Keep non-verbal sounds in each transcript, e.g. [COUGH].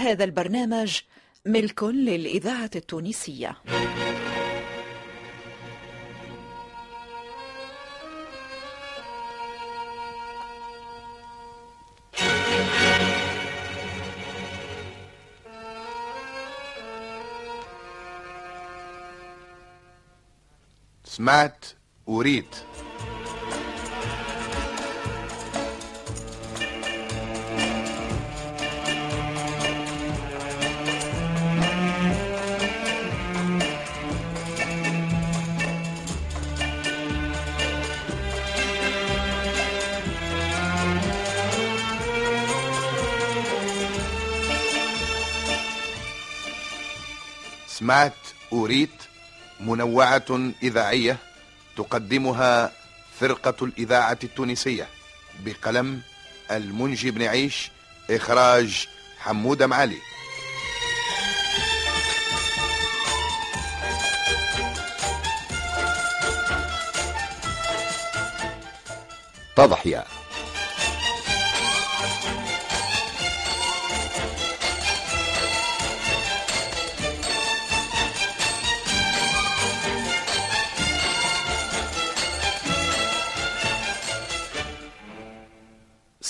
هذا البرنامج ملك للإذاعة التونسية. سمعت وريت سمعت وريت منوعة إذاعية تقدمها فرقة الإذاعة التونسية بقلم المنجي بن عيش إخراج حمودة معالي. تضحية.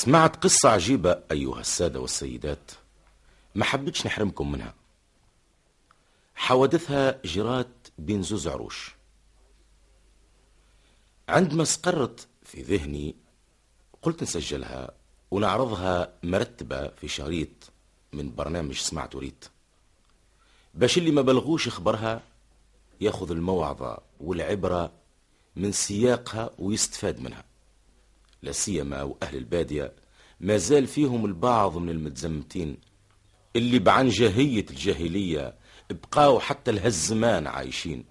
سمعت قصة عجيبة أيها السادة والسيدات. ما حبيتش نحرمكم منها. حوادثها جرات بين زوز عروش. عندما استقرت في ذهني قلت نسجلها ونعرضها مرتبة في شريط من برنامج سمعت وريت باش اللي ما بلغوش خبرها ياخذ الموعظة والعبرة من سياقها ويستفاد منها. لا سيما وأهل البادية ما زال فيهم البعض من المتزمتين اللي بعنجهيه الجاهلية بقاو حتى الهزمان عايشين.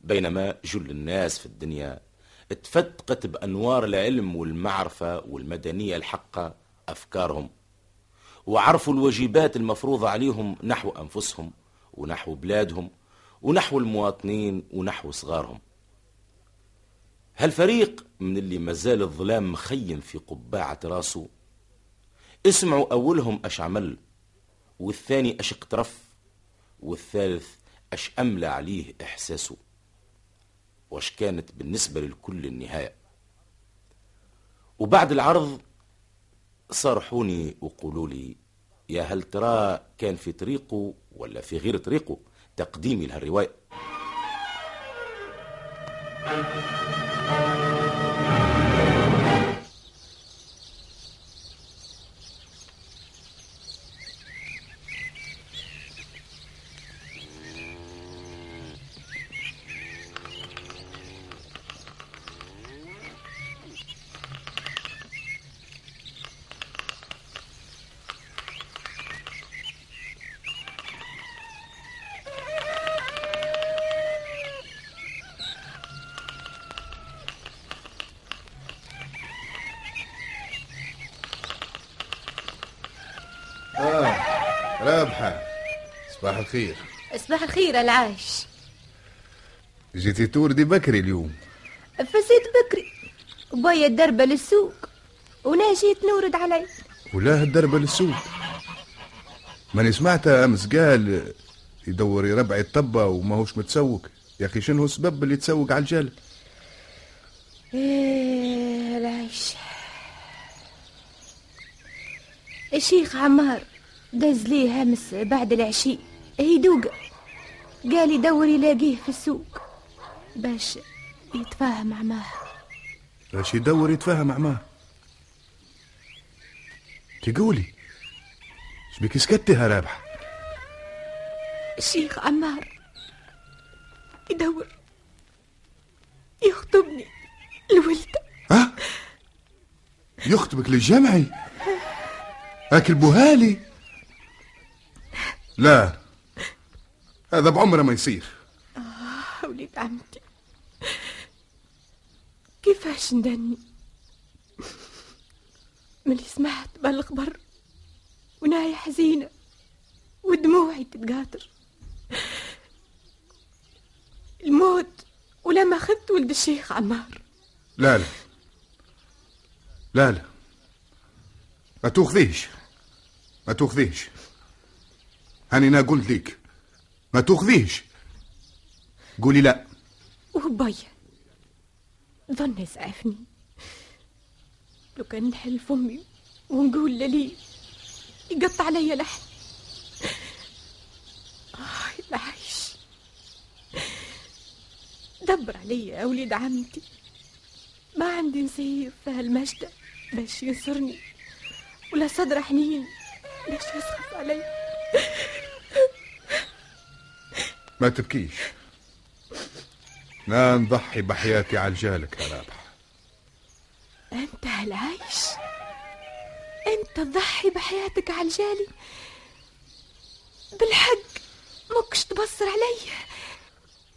بينما جل الناس في الدنيا اتفتقت بأنوار العلم والمعرفة والمدنية الحقة أفكارهم وعرفوا الواجبات المفروضة عليهم نحو أنفسهم ونحو بلادهم ونحو المواطنين ونحو صغارهم. هالفريق من اللي مازال الظلام مخيم في قباعة راسه؟ اسمعوا أولهم أش عمل والثاني أش اقترف والثالث أش أملى عليه إحساسه. وأش كانت بالنسبة للكل النهاية. وبعد العرض صارحوني وقولوا لي يا هل ترى كان في طريقه ولا في غير طريقه تقديمي لهالرواية آه رابحة صباح الخير. صباح الخير العاش جيتي توردي بكري اليوم. فسيت بكري. وبايا الدربة للسوق وأنا جيت نورد علي ولا الدربة للسوق. ماني سمعتها أمس قال يدور يربع الطبة وما هوش متسوق. يا أخي شنو السبب اللي تسوق على الجال إيه العيش الشيخ عمار دز ليه امس بعد العشي هيدوق قال يدور يلاقيه في السوق. باش يتفاهم معاه باش يدور يتفاهم معاه تقولي شبيك سكتها رابحة؟ الشيخ عمار يدور يخطبني لولده ها؟ يخطبك للجمعي؟ أكل بوهالي لا. هذا بعمره ما يصير. وليد عمتي. كيفاش ندني؟ ملي سمعت بالخبر وناي حزينة ودموعي تتقاطر. الموت ولما أخذت ولد الشيخ عمار. لا لا. لا لا. ما تاخذيش ما تاخذيش هاني أنا قلت لك. ما تاخذيش قولي لا. وبيا ظن يسعفني. لو كان نحل فمي ونقول للي يقطع علي لحم آه العيش دبر علي يا وليد عمتي. ما عندي نسير في هالمجد باش ينصرني. ولا صدر حنين باش يسخف علي. ما تبكيش. لا نضحي بحياتي على رجالك يا رابح أنت هالعيش أنت تضحي بحياتك على الجالي بالحق مكش تبصر علي.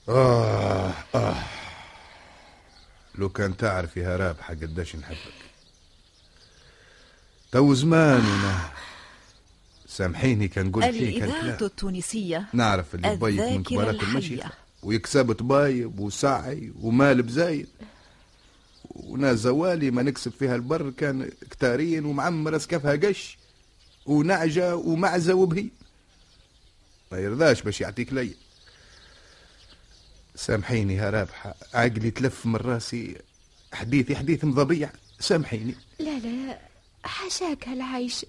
آه آه. لو كان تعرف يا رابحة قديش نحبك. تو زمان ونا سامحيني كان قلت فيك الإذاعة التونسية نعرف اللي بايت من كبارات. المشي. ويكسب طبايب وسعي ومال بزايد وناس زوالي ما نكسب فيها البر كان كتارين ومعمر أسكفها قش ونعجة ومعزة وبهي. ما يرضاش باش يعطيك لي. سامحيني يا رابحة عقلي تلف من راسي حديثي حديث مضبيع. سامحيني. لا لا حاشاك هالعيش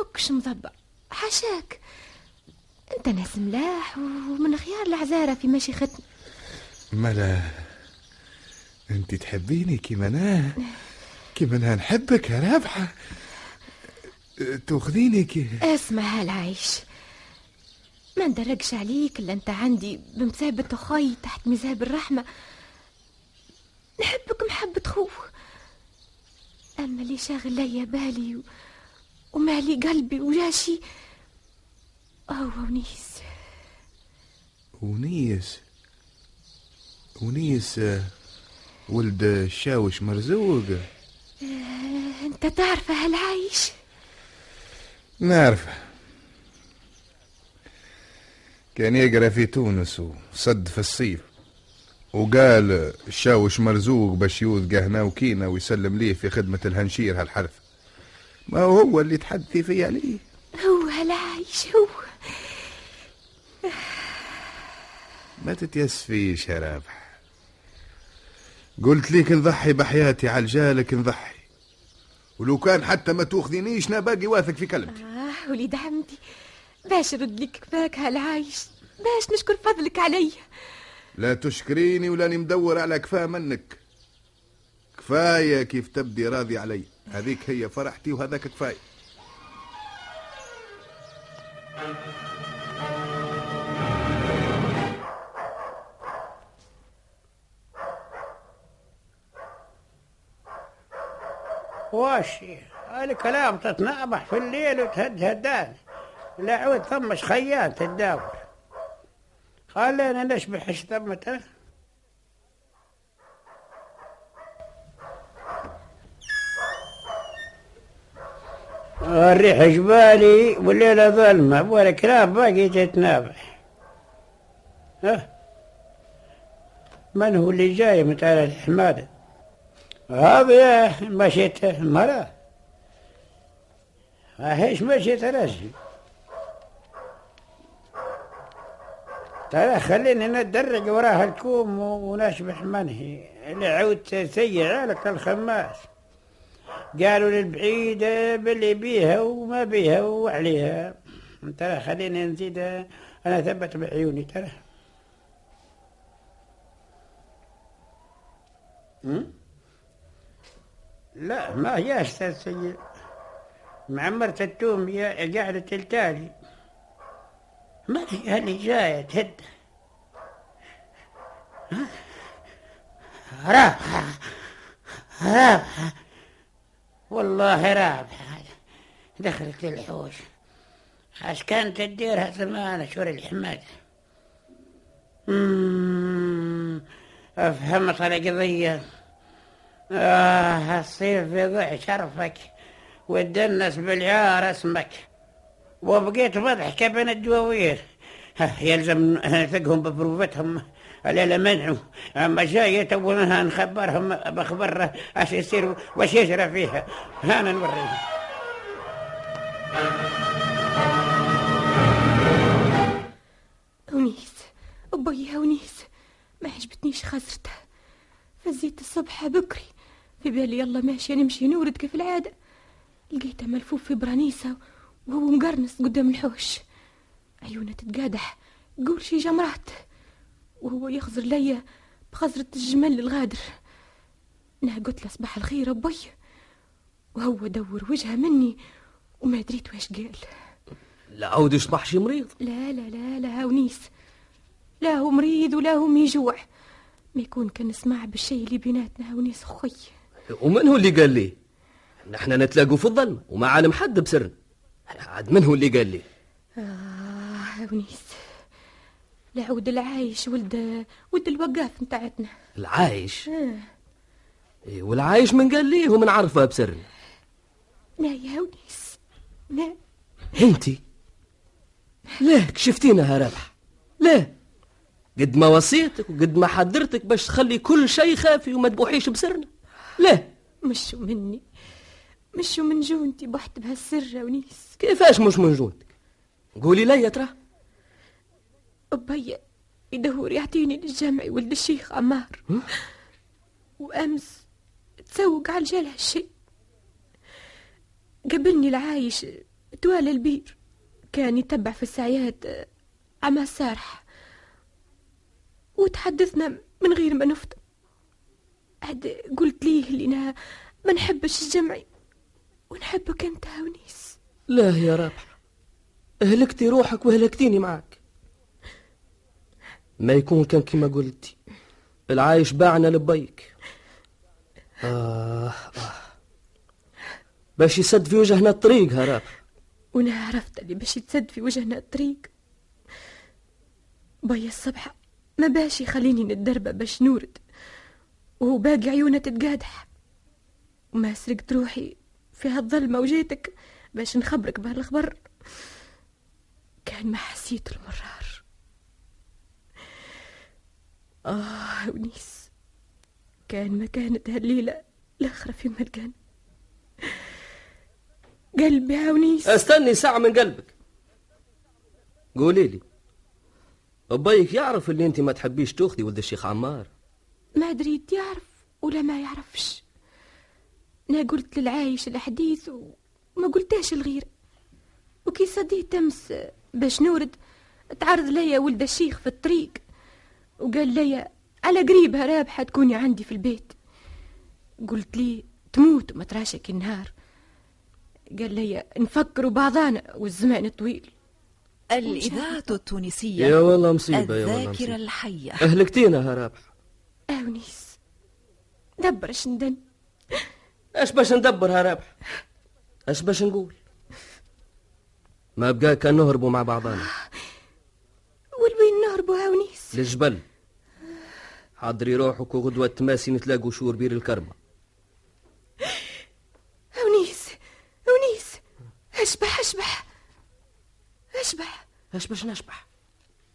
مكش مضبع. حاشاك أنت ناس ملاح ومن خيار العزارة في مشيختنا ملا أنت تحبيني كيما أنا؟ كيما أنا نحبك يا رابحة. تأخذيني كي اسمع هالعيش. ما ندرقش عليك إلا أنت عندي بمثابة أخي تحت مذهب الرحمة. نحبك محبة خوه. أما اللي شاغل ليا بالي و... ومالي قلبي وراشي هو ونيس ونيس ونيس آه، ولد الشاوش مرزوق. أنت تعرف هالعيش نعرفه. كان يقرأ في تونس وصد في الصيف. وقال الشاوش مرزوق باش يوثقه هنا وكينا ويسلم ليه في خدمة الهنشير هالحرف. ما هو اللي تحدثي فيه عليه هو هالعيش هو. ما تتيسفيش يا رابح قلت ليك نضحي بحياتي على رجالك نضحي ولو كان حتى ما تاخذينيش أنا باقي واثق في كلمتي آه وليد عمتي باش رد لك كفاك هالعيش باش نشكر فضلك علي. لا تشكريني ولاني مدور على كفايه منك. كفاية كيف تبدي راضي علي. هذيك هي فرحتي وهذاك كفاية. واشي. الكلام تتنابح في الليل وتهد هدان لا عود ثمش خيال تداور خلينا نشبح إيش ثمته. الريح جبالي والليلة ظلمة ولا كلام باقي تتنابح. ها؟ من هو اللي جاي متعال الحمادة؟ هذا مشيت مرة. هيش مشيت راسي ترى خليني ندرج وراها الكوم ونشبح منهي اللي عود سيع لك الخماس. قالوا للبعيدة باللي بيها وما بيها وعليها. ترى خليني نزيد أنا ثبت بعيوني ترى. أم؟ لا ما هي أستاذ سيد. معمرة التوم يا قاعدة تلتالي ما هي اللي جاية تهد؟ رابحة رابحة. والله رابحة. دخلت الحوش عش كانت تديرها زمان شور الحماد أفهمت القضية آه الصيف يضيع شرفك وتدنس بالعار اسمك. وبقيت مضحكة بين الدواوير. يلزم نثقهم ببروفتهم. لا منعوا أما جاية توها نخبرهم بخبر اش يصير واش يجرى فيها هانا نوريهم. بيا ونيس ما عجبتنيش خسرته فزيت الصبح بكري. في بالي يلا ماشي نمشي نورد كيف العادة. لقيته ملفوف في برانيسة وهو مقرنس قدام الحوش. عيونه تتقادح تقول شي جمرات وهو يخزر ليا بخزرة الجمل الغادر. أنا قلت له صباح الخير أبي وهو دور وجهه مني وما دريت واش قال. لا عود يصبحش مريض؟ لا لا لا لا ونيس لا هو مريض ولا هو ميجوع. ما يكون كان نسمع بالشيء اللي بيناتنا ونيس أخي ومن هو اللي قال لي؟ نحن نتلاقوا في الظلمة وما عالم حد بسرنا. عاد من هو اللي قال لي؟ آه ونيس. لا عود العايش ولد ولد الوقاف نتاعتنا. العايش؟ آه. إيه، والعايش من قال لي ومن عرفها بسرنا. لا يا ونيس لا. انتي؟ لا كشفتينها رابح لا. قد ما وصيتك وقد ما حذرتك باش تخلي كل شيء خافي وما تبوحيش بسرنا. لا. مشوا مني. مشوا من جونتي بحت بهالسر يا ونيس. كيفاش مش من جونتك؟ قولي لي ترى. أبي يدور يعطيني للجامع ولد الشيخ عمار. وأمس تسوق على الجال هالشي قبلني العايش توالى البير. كان يتبع في السعيات عما السارح. وتحدثنا من غير ما نفطر. عاد قلت ليه لنا ما نحبش الجمعي ونحبك أنت يا ونيس. لا يا رابح اهلكتي روحك واهلكتيني معك ما يكون كان كما قلتي العايش باعنا لبيك. آه آه. باش يسد في وجهنا الطريق ها رابح وأنا عرفت اللي باش يتسد في وجهنا الطريق. بيا الصبح ما باش يخليني نتدربة باش نورد. وهو باقي عيونه تتقادح. وما سرقت روحي في هالظلمة وجيتك باش نخبرك بهالخبر كان ما حسيت المرار. آه ونيس. كان ما كانت هالليلة الآخرة في ملقان قلبي يا ونيس. استني ساعة من قلبك. قولي لي. أبيك يعرف اللي أنت ما تحبيش تأخذي ولد الشيخ عمار. ما دريت يعرف ولا ما يعرفش. أنا قلت للعايش الحديث وما قلتاش الغير. وكي صديت امس باش نورد تعرض ليا ولد الشيخ في الطريق. وقال ليا على قريبها رابحة تكوني عندي في البيت. قلت لي تموت وما تراشك النهار. قال ليا نفكروا بعضانا والزمان طويل. الإذاعة التونسية يا والله مصيبة يا والله الذاكرة الحية. أهلكتينا يا رابح أونيس دبر اش ندبر؟ إيش باش ندبر يا رابح إيش باش نقول؟ ما بقى كان نهربوا مع بعضنا. والوين نهربوا أونيس. للجبل. حضري روحك وغدوة تماسي نتلاقوا شور بير الكرمة. أونيس أونيس أشبح أشبح أشبح. إيش باش نشبح؟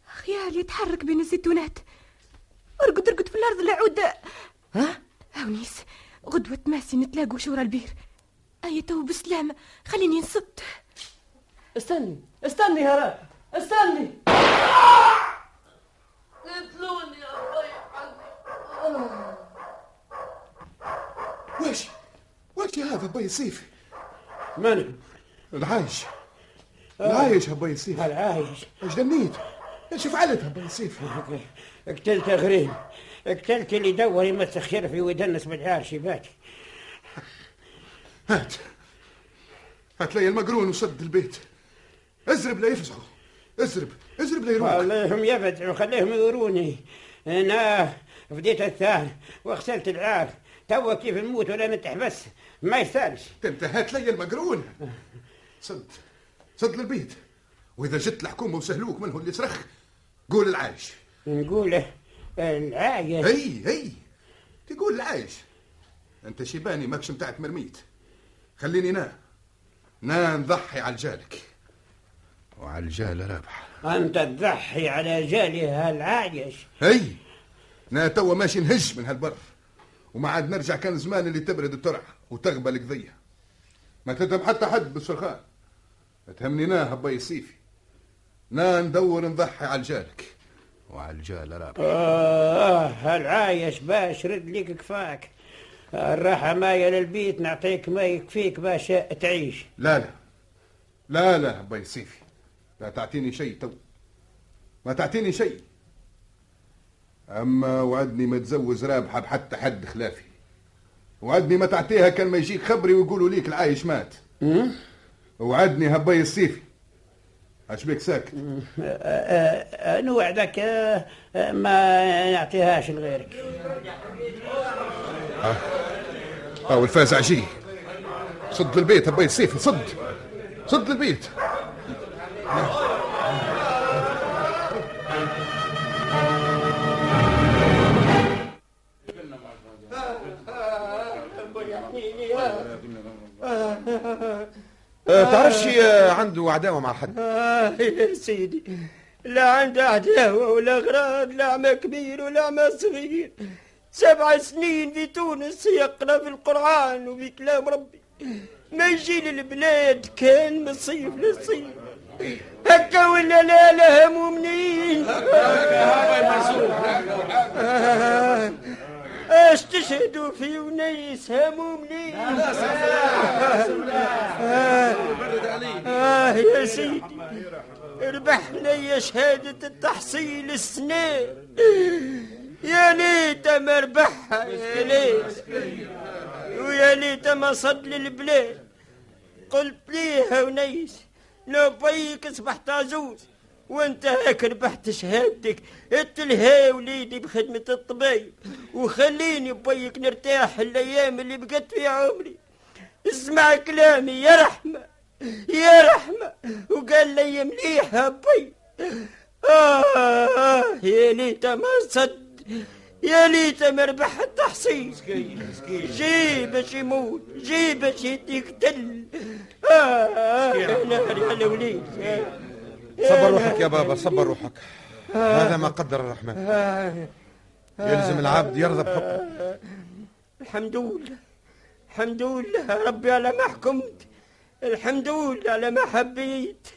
خيال يتحرك بين الزيتونات؟ ارقد أرقد في الأرض لعود ها؟ أونيس غدوة ماسي نتلاقوا شورى البير. أي تو بسلامة خليني نصبت. استني استني يا رابح استني. قتلوني يا واش واش يا هذا بي سيف من العايش. العايش يا بي سيف العايش. إيش دنيت إيش فعلت يا بي سيف [LAUGHS] قتلت غريم قتلت اللي دور يمسخ شرفي ويدنس بالعار شباكي [LAUGHS] هات. هات لي المقرون وسد البيت. ازرب لا يفزعوا ازرب ازرب لا يروح. خليهم يفزعوا خليهم يوروني. أنا فديت الثاني وغسلت العار. توا كيف نموت ولا نتحبس ما يستاهلش انت هات لي المقرون. سد سد للبيت. وإذا جت الحكومة وسهلوك منه اللي صرخ قول العايش. نقوله العايش هي هي. تقول العايش. أنت شيباني ماكش متاعك مرميت. خليني نا نا نضحي على الجالك وعلى الجال رابح. أنت تضحي على جالي هالعايش. هي. نا توا ماشي نهج من هالبر. وما عاد نرجع كان زمان اللي تبرد الترع وتغبى القضية ما تتهم حتى حد بالسرخان تهمني نا هبي صيفي نا ندور نضحي على الجالك. وعلى الجال رابح آه العايش باش رد ليك كفاك. الراحة مايا للبيت نعطيك ما يكفيك باش تعيش. لا لا. لا لا باي سيفي لا تعطيني شيء تو. ما تعطيني شيء. أما وعدني ما تزوج رابحة بحتى حد خلافي. وعدني ما تعطيها كان ما يجيك خبري ويقولوا ليك العايش مات. وعدني هباي السيفي اش آه، آه، نوعدك آه، آه، ما نعطيهاش لغيرك. ها؟ الفاز عجيه صد للبيت هباي السيفي صد. صد للبيت. تعرفش آه، عنده عداوة مع حد؟ [LAUGHS] آه يا سيدي لا عنده عداوة ولا أغراض لا عمى كبير ولا عمى صغير. سبع سنين في تونس يقرأ في القرآن وفي كلام ربي. ما يجي للبلاد كان من صيف للصيف. هكا ولا لا لا همومنين آه، اش تشهدوا في ونيس همومنين آه، آه يا سيدي ربحنا يا شهادة التحصيل السنة. يا ليت ما ربحها يا ليت. ويا ليت ما صد للبلاد قلت ليها ونيس لو بيك اصبحت عزوز وانت هيك ربحت شهادتك اتلهي وليدي بخدمة الطبيب. وخليني بيك نرتاح الأيام اللي بقت في عمري. اسمع كلامي يا رحمة يا رحمة. وقال لي مليحة بي آه, آه يا ليت ما صد يا ليت ما ربح التحصيل. جي باش يموت جي باش يقتل آه آه ناري على وليد صبر روحك يا بابا صبر روحك. هذا ما قدر الرحمن. آه يلزم العبد يرضى بحكمه. الحمد لله الحمد لله ربي على ما حكمت. الحمد لله على ما حبيت.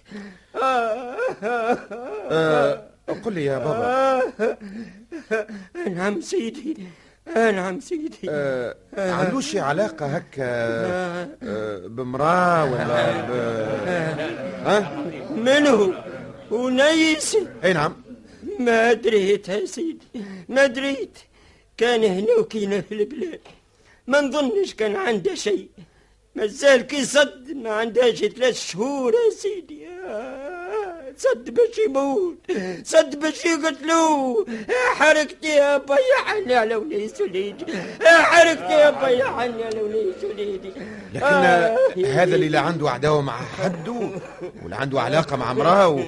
آه آه آه قل لي يا بابا. آه نعم سيدي آه نعم سيدي. آه عندوش شي علاقة هكا آه بمرأة ولا ب... ها؟ من هو؟ ونيس. أي نعم. ما دريت يا سيدي ما دريت. كان هنا وكينا في البلاد. ما نظنش كان عنده شيء. مازال كي صد ما عندهاش ثلاث شهور يا سيدي. صد باش يموت صد باش يقتلوه حركتي يا بيا عني على وليس وليدي آه، حركتي يا بيا عني على وليس وليدي لكن آه، هذا اللي لا عنده عداوة مع حد ولا عنده علاقة مع امرأة و-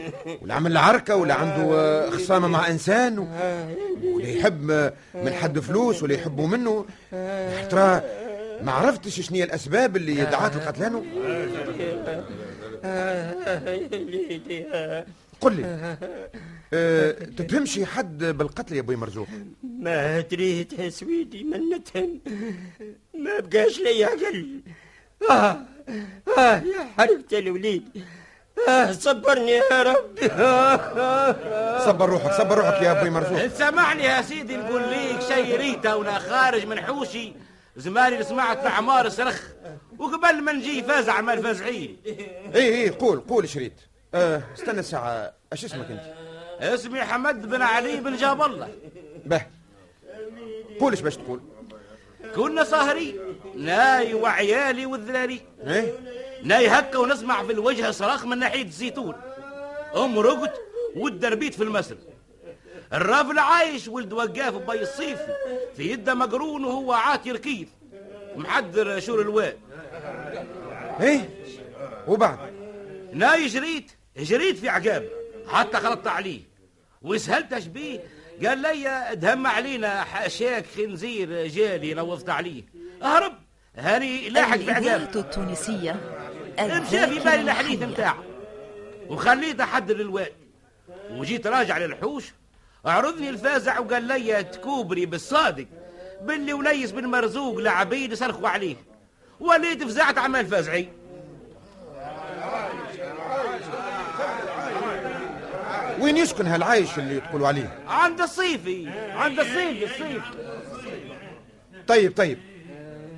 ولا عمل عركة ولا عنده خصامة مع إنسان و- ولا يحب من حد فلوس ولا يحبوا منه. ترى ما عرفتش شنو هي الأسباب اللي دعات لقتلانه آه، يا وليدي آه. قل لي. أه تتهمش حد بالقتل يا أبوي مرزوق؟ ما دريت يا سويدي من نتهم ما بقاش لي عقل. آه آه يا حرقت الوليد. آه صبرني يا ربي. آه [LAUGHS] آه صبر روحك صبر روحك يا أبوي مرزوق. سامحني يا سيدي نقول ليك شي ريتا وأنا خارج من حوشي. زماني اللي سمعت في عمار صرخ وقبل ما نجي فاز عمال فازعين اي اي قول قول شريت. أه استنى ساعة اش اسمك أنت؟ اسمي حمد بن علي بن جاب الله. به. قول إيش باش تقول. كنا ساهرين ناي وعيالي والذلالي إيه؟ ناي هكا ونسمع في الوجه صراخ من ناحية الزيتون أم رقت والدربيت في المسر الرافل عايش ولد وقاف بي الصيف في يده مقرون وهو عاطي ركيف. محضر شور الواد. إيه؟ وبعد؟ ناي جريت جريت في عقاب. حتى خلطت عليه. وسهلت بيه قال لي دهم علينا حاشاك خنزير جالي نوضت عليه. اهرب هاني لاحق في عقاب. التونسية مشى في بالي الحديث نتاعه وخليت احضر الواد وجيت راجع للحوش. عرضني الفازع وقال لي تكوبري بالصادق. باللي ونيس بن مرزوق لعبيد يصرخوا عليه. وليت فزعت عمال فازعي وين يسكن هالعايش اللي تقولوا عليه؟ عند الصيفي. عند الصيفي الصيفي طيب طيب.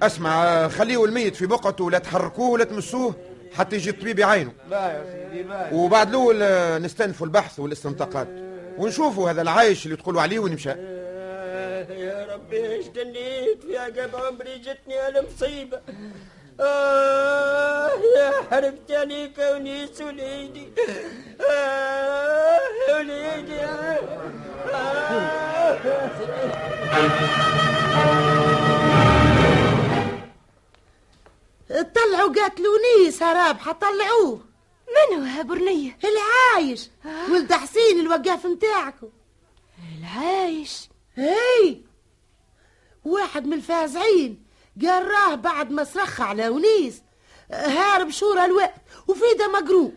اسمع خليه الميت في بقعته ولا تحركوه ولا تمسوه حتى يجي الطبيب يعاينه. لا يا سيدي وبعد الأول نستنفوا البحث والاستنطاقات. ونشوفوا هذا العايش اللي تقولوا عليه وين مشى آه، يا ربي إيش دنيت في عقب عمري جتني المصيبة آه يا حرقت عليك ونيس وليدي آه وليدي. آه طلعوا قاتلونيس يا رابحة طلعوه من هو برنية العايش. ولد حسين الوقاف متاعكم العايش؟ هي. واحد من الفازعين. قال راه بعد ما صرخ على ونيس. هارب شورى الوقت. وفيده مقرون.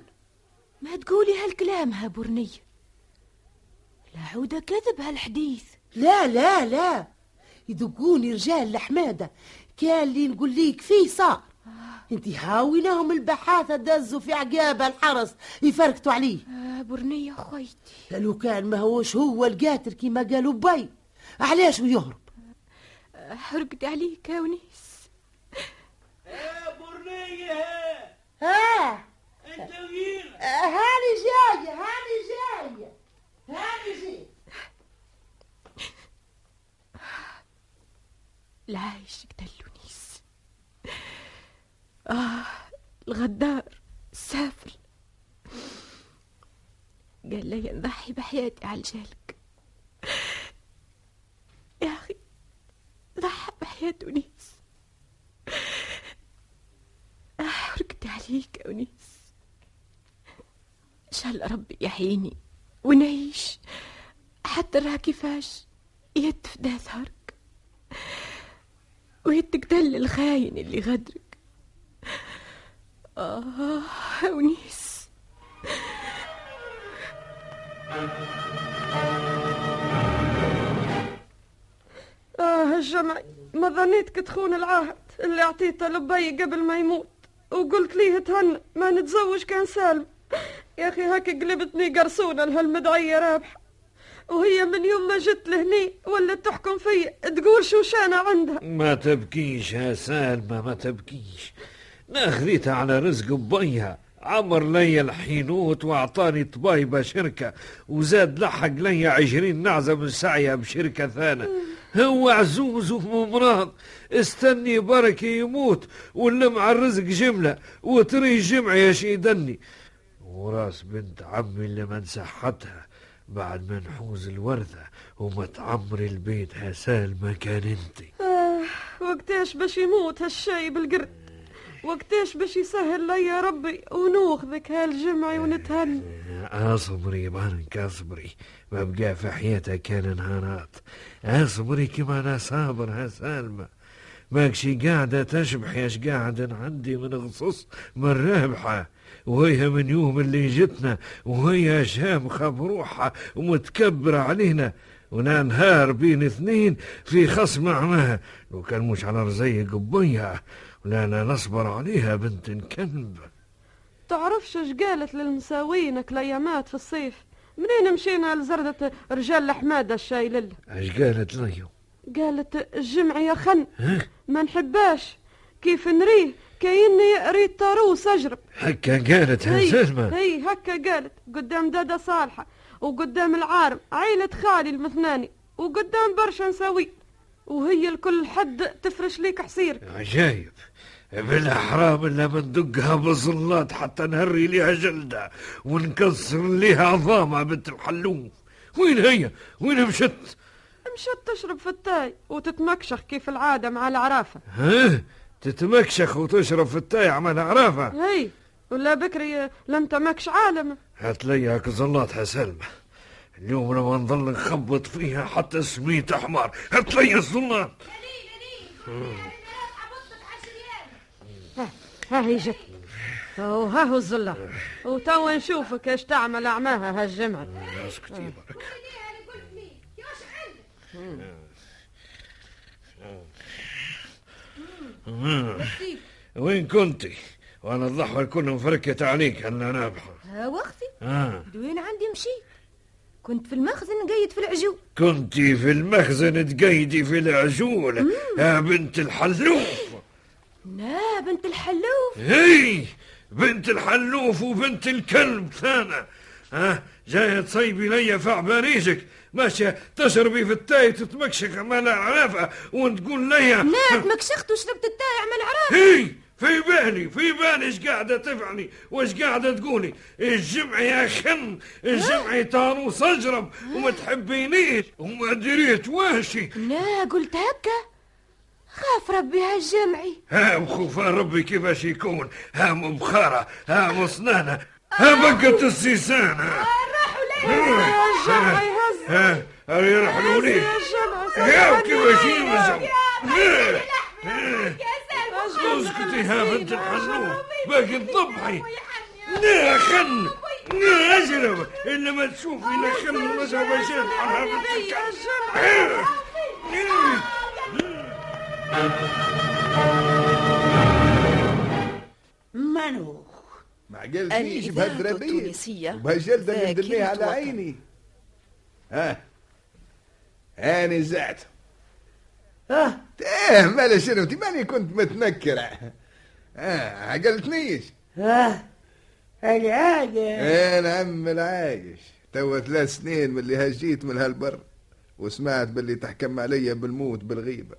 ما تقولي هالكلام ها برنية لا عودة كذب هالحديث. لا لا لا. يدقوني رجال الحمادة كان اللي نقول ليك فيه صار. انت هاويناهم البحاثة دزوا في عقاب الحرس يفركتوا عليه. آه برنية خويتي. لو كان ما هوش هو القاتل كما قالوا بي علاش ويهرب آه حرقت عليك يا ونيس. يا برنية ها؟ أنت وين؟ هاني جاية هاني جاية هاني جاية العايش قتل آه الغدار السافل قال لي نضحي بحياتي على جالك. يا أخي ضحى بحياة ونيس حرقت عليك يا ونيس إن شاء الله ربي يحييني ونعيش حتى نرى كيفاش يد في ظهرك ويدك دل الخاين اللي غدرك. آه ونيس. آه الجمعي ما ظنيتك تخون العهد اللي أعطيته لبي قبل ما يموت. وقلت ليه تهنى ما نتزوج كان سالم. يا أخي هاك قلبتني قرصونة لهالمدعية رابحة. وهي من يوم ما جت لهني ولا تحكم فيا. تقول شو شانة عندها؟ ما تبكيش يا سالمة ما تبكيش. ناخذيتها على رزق بيها عمر لي الحينوت وأعطاني طبايبة شركة وزاد لحق لي عشرين نعزة من سعيها بشركة ثانية. هو عزوز وممراض استني بركة يموت ونلم الرزق جملة وتري جمع يا شيدني وراس بنت عمي اللي من سحتها بعد ما نحوز الورثة وما تعمري البيت يا سالمة كان انتي. آه وقتاش باش يموت هالشاي بالقرد وقتاش باش يسهل لي يا ربي ونوخذك هالجمعي ونتهنى اصبري بانك اصبري ما بقى في حياتها كان نهارات اصبري كما أنا صابر ها سالمة. ماكشي قاعدة تشبح ياش قاعدة عندي من غصص من رابحة وهي من يوم اللي جتنا وهي شامخة بروحها ومتكبرة علينا. ونا نهار بين اثنين في خصم عماها. لو كان مش على رزيق بيها ولا أنا نصبر عليها بنت الكلب تعرفش اش قالت للمساوينك الايامات في الصيف؟ منين مشينا لزردة رجال الحمادة الشاي لله اش قالت لي قالت الجمع يا خن ما نحباش كيف نريه؟ كأني ريت طاروس أجرب. هكا قالت يا هي, هكا قالت. قدام دادا صالحة وقدام العارم عيلة خالي المثناني وقدام برشا نساوي. وهي الكل حد تفرش ليك حصير. عجايب. بالاحرام الا بندقها بظلات حتى نهري ليها جلدة ونكسر ليها عظامها بنت الحلوم. وين هي؟ وين مشت؟ مشت تشرب في التاي وتتمكشخ كيف العادة مع العرافة. ها؟ تتمكشخ وتشرب في التاي عمل عرافة هي ولا بكري لم تمكش عالم. هات لي هاك زلات يا سلمى. اليوم لما نظل نخبط فيها حتى سميت أحمر. هات لي الزلات ها هي جت وها هو الزلة. وتوا نشوفك إيش تعمل أعماها هالجمعة أسكتي برك وين كنتي وأنا الضحوة الكل مفركت عليك هلا نابحة ها وقتي. أه. وين عندي مشيت كنت في المخزن قيد في العجول. كنتي في المخزن تقيدي في العجول. يا بنت الحلوف لا بنت الحلوف. هي بنت الحلوف وبنت الكلب ثانا ها جاية تصيبي ليا في عبانيجك ماشية تشربي في التاي تتمكشك ما لا عرفها وتقول ليا ناك مكشخت وشربت التاي عمل عراف هي في بالي في بالي إيش قاعدة تفعلي وإيش قاعدة تقولي. الجمع يا خن الجمع طانوس اجرب وما تحبينيش وما دريت واشي لا قلت هكا. خاف ربي هالجمعي. ها وخوفان ربي كيفاش يكون؟ ها مبخرة ها مصنانة ها بقت السيسانة. ها ها يرحلوا لي يا كيفاش يمزوا اسكتي ها بنت الحنوف باقي تضبحي لا خن. لا اجرب الا ما تشوفي لا خن ولا زباشات على بنت الكلب بهالدرابية التونسية. وبهالجلدة اللي على. عيني. ها؟ هاني زعت. آه إيه مالا شنو؟ انت ماني كنت متنكر آه عقلتنيش آه العادة إيه نعم العايش توا ثلاث سنين من اللي هجيت من هالبر وسمعت باللي تحكم علي بالموت بالغيبة.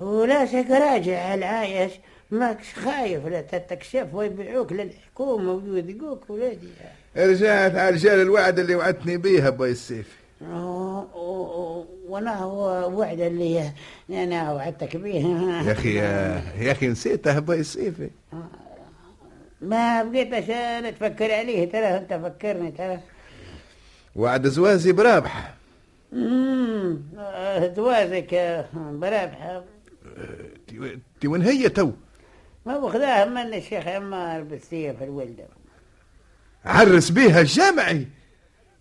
ولا شك راجع العايش. ماكش خايف لا تتكشف ويبيعوك للحكومة ويوثقوك ولادي. رجعت على رجال الوعد اللي وعدتني بيها باي السيف. وأنا هو وعد اللي أنا وعدتك به يا أخي يا أخي نسيتها باي السيف. ما بقيتش أنا تفكر عليه ترى أنت فكرني ترى. وعد زوازي برابحة. امم زوازك برابحة. تي وين هي تو. ما باخذاها من الشيخ عمار بالسيف الولدة. عرس بيها الجامعي.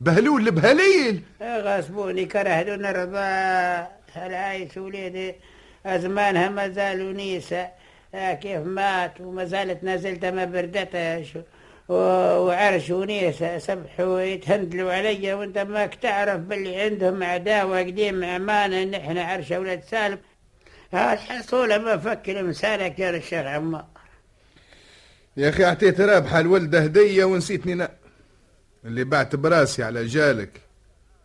بهلول البهليل غصبوني كرهدون الرضا العايش وليدي. أزمانها ما زالوا نيسة آه، كيف مات وما زالت نازلتها ما بردتش. و- وعرش ونيسة سبحوا يتهندلوا علي وانت ماك تعرف باللي عندهم عداوة قديم أمانة نحن عرش أولاد سالم. هالحصولة ما فكر مسالك يا الشيخ عمار يا أخي أعطيت رابحة الولدة هدية ونسيتني أنا اللي بعت براسي على جالك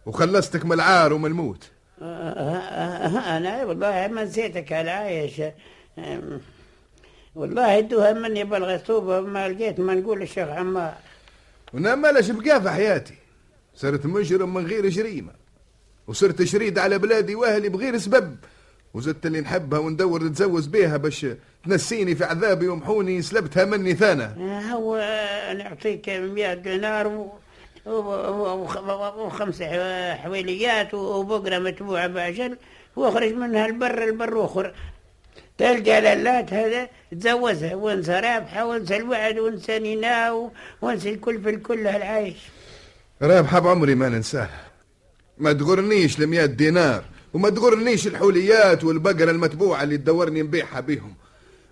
وخلصتك من العار ومن الموت. أنا والله ما نسيتك على عايش. والله ادوها مني بالغصوبة ما لقيت ما نقول الشيخ عمار وأنا مالاش بقى في حياتي. صرت مجرم من غير جريمة. وصرت شريد على بلادي وأهلي بغير سبب. وزدت اللي نحبها وندور نتزوج بيها باش تنسيني في عذابي ومحوني سلبتها مني ثانا. هو نعطيك 100 دينار و... و- و- وخ- وخمس حويليات وبقرة متبوعة بعجل واخرج منها البر البر اخر تلقى للات هذا تزوجها وانسى رابحة وانسى الوعد وانسى نينا وانسى الكل في الكل هالعايش. رابحة بعمري ما ننساها. ما تغرنيش المئة دينار. وما تغرنيش الحوليات والبقرة المتبوعة اللي تدورني نبيعها بيهم.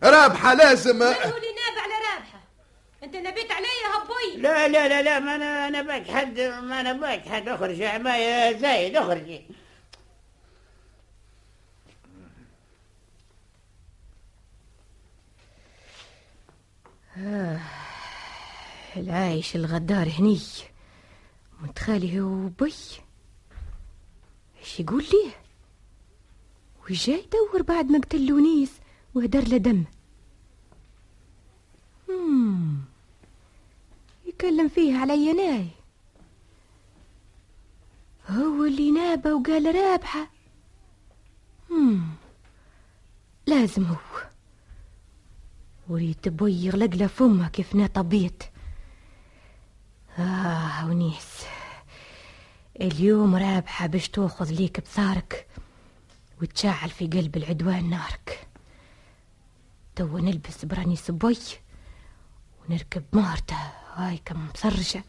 رابحة لازم قولي ناب على رابحة؟ انت نبيت عليا هبوي. لا لا لا لا ما أنا أنا باك حد ما أنا باك حد أخرج. يا عماية زايد اخرجي العايش الغدار هني. متخالي هو بي إيش يقول ليه وجاي يدور بعد ما قتل ونيس وهدر له دم. يكلم فيه علي ناي هو اللي نابه وقال رابحة مم. لازم هو وريت بوي يغلق له فمه كيف نا طبيت آه ونيس اليوم رابحة باش تأخذ ليك بثارك وتشعل في قلب العدوان نارك. تو نلبس برانيس بوي ونركب مارته هاي كم مصرجة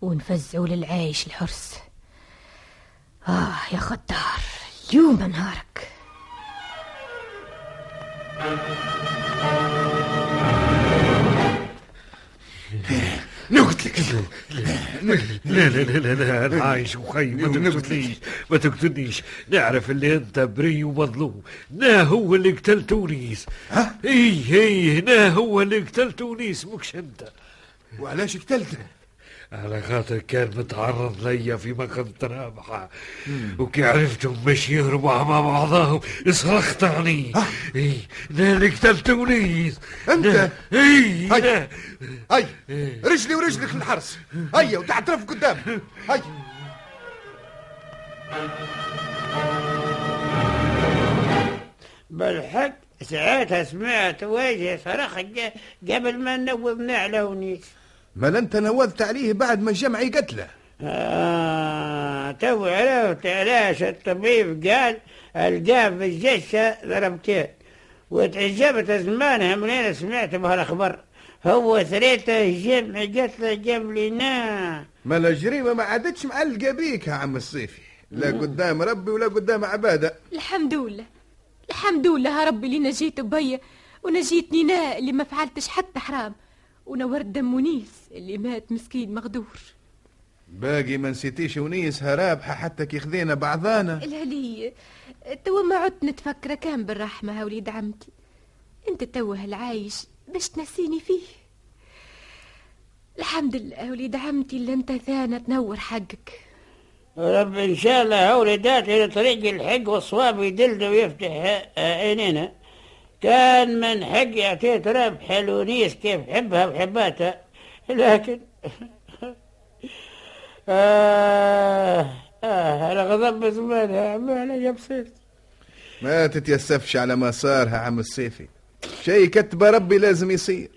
ونفزعوا للعيش الحرس آه يا خدار يوم نهارك. نقتل قلت لك. لا لا لا لا, لا أنا عايش وخي ما تقتلنيش ما تقتلنيش. نعرف اللي أنت بري ومظلوم. نا هو اللي قتل تونس ها؟ اي اي نا هو اللي قتل تونس مش أنت. وعلاش قتلته؟ على خاطر كان متعرض ليا في مكان رابحة وكي عرفتهم باش يهربوا مع بعضهم صرخت عليه إي اللي قتل تونس أنت؟ إي. هاي. هاي رجلي ورجلك في الحرس. هيا وتعترف قدام. هيا بالحق ساعتها سمعت وجه صرخ قبل ما نوضنا على ونيس مال انت نوضت عليه بعد ما الجمع قتله. آه تو عرفت علاش الطبيب قال القاه في الجشة ضربتين. وتعجبت زمانها منين سمعت بهالأخبار. هو ثريته الجمع قتله قبلنا مال الجريمة ما عادتش معلقة بيك يا عم الصيفي. لا قدام ربي ولا قدام عبادة. الحمد لله. الحمد لله يا ربي اللي نجيت بيا ونجيت نينا اللي ما فعلتش حتى حرام. ونورت دم ونيس اللي مات مسكين مغدور. باقي ما نسيتيش ونيسها رابحة حتى كي خذينا بعضانا. الهلي توا ما عدت نتفكر كان بالرحمة وليد عمتي. انت توه العايش باش تنسيني فيه. الحمد لله وليد عمتي اللي انت ثانى تنور حقك. رب إن شاء الله ولدات إلى طريق الحق والصواب يدلد ويفتح عينينا. كان من حق يعطيه ربح الونيس كيف حبها وحباتها لكن [LAUGHS] آه آه أنا غضب زمانها ما علي بصير ما تتيسفش على ما صار يا عم الصيفي شيء كتب ربي لازم يصير.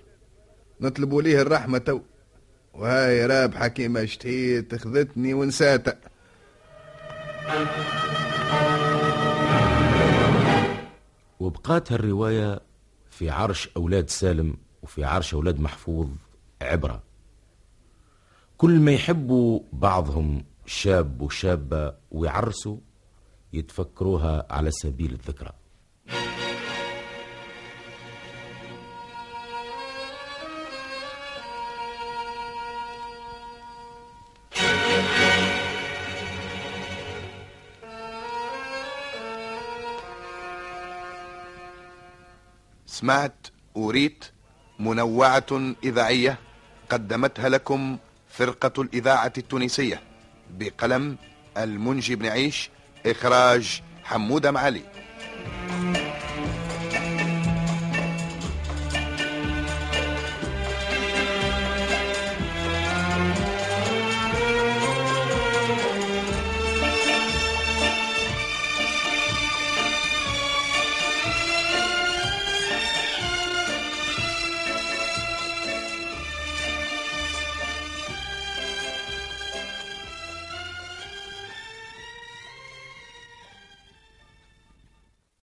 نطلبوا ليه الرحمة تو. وهاي رابحة كيما اشتهيت خذتني ونساتها. وبقات هالرواية في عرش أولاد سالم وفي عرش أولاد محفوظ عبرة. كل ما يحبوا بعضهم شاب وشابة ويعرسوا يتفكروها على سبيل الذكرى. سمعت وريت منوعة إذاعية قدمتها لكم فرقة الإذاعة التونسية بقلم المنجي بن عيش إخراج حمودة معالي.